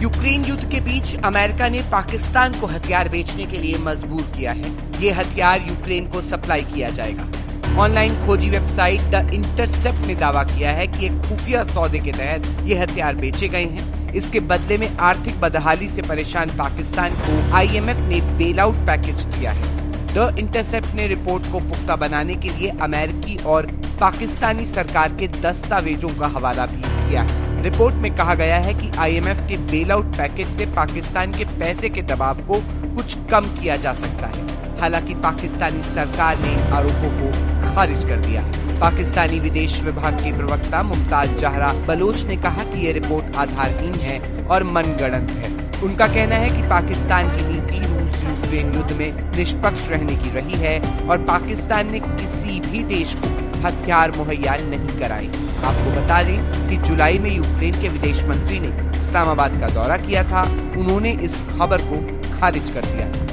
Ukraine युद्ध के बीच America ने पाकिस्तान को हथियार बेचने के लिए मजबूर किया है। ये हथियार यूक्रेन को सप्लाई किया जाएगा। ऑनलाइन खोजी वेबसाइट द इंटरसेप्ट ने दावा किया है कि एक खुफिया सौदे के तहत ये हथियार बेचे गए हैं। इसके बदले में आर्थिक बदहाली से परेशान पाकिस्तान को आईएमएफ ने बेल आउट पैकेज दिया है। द इंटरसेप्ट ने रिपोर्ट को पुख्ता बनाने के लिए अमेरिकी और पाकिस्तानी सरकार के दस्तावेजों का हवाला भी किया है। रिपोर्ट में कहा गया है कि आईएमएफ के बेल आउट पैकेज से पाकिस्तान के पैसे के दबाव को कुछ कम किया जा सकता है। हालाँकि पाकिस्तानी सरकार ने आरोपों को खारिज कर दिया पाकिस्तानी विदेश विभाग के प्रवक्ता मुमताज़ जहरा बलोच ने कहा कि ये रिपोर्ट आधारहीन है और मनगढ़ंत है। उनका कहना है कि पाकिस्तान की नीति रूस यूक्रेन युद्ध में निष्पक्ष रहने की रही है और पाकिस्तान ने किसी भी देश को हथियार मुहैया नहीं कराए। आपको बता दें कि जुलाई में यूक्रेन के विदेश मंत्री ने इस्लामाबाद का दौरा किया था। उन्होंने इस खबर को खारिज कर दिया।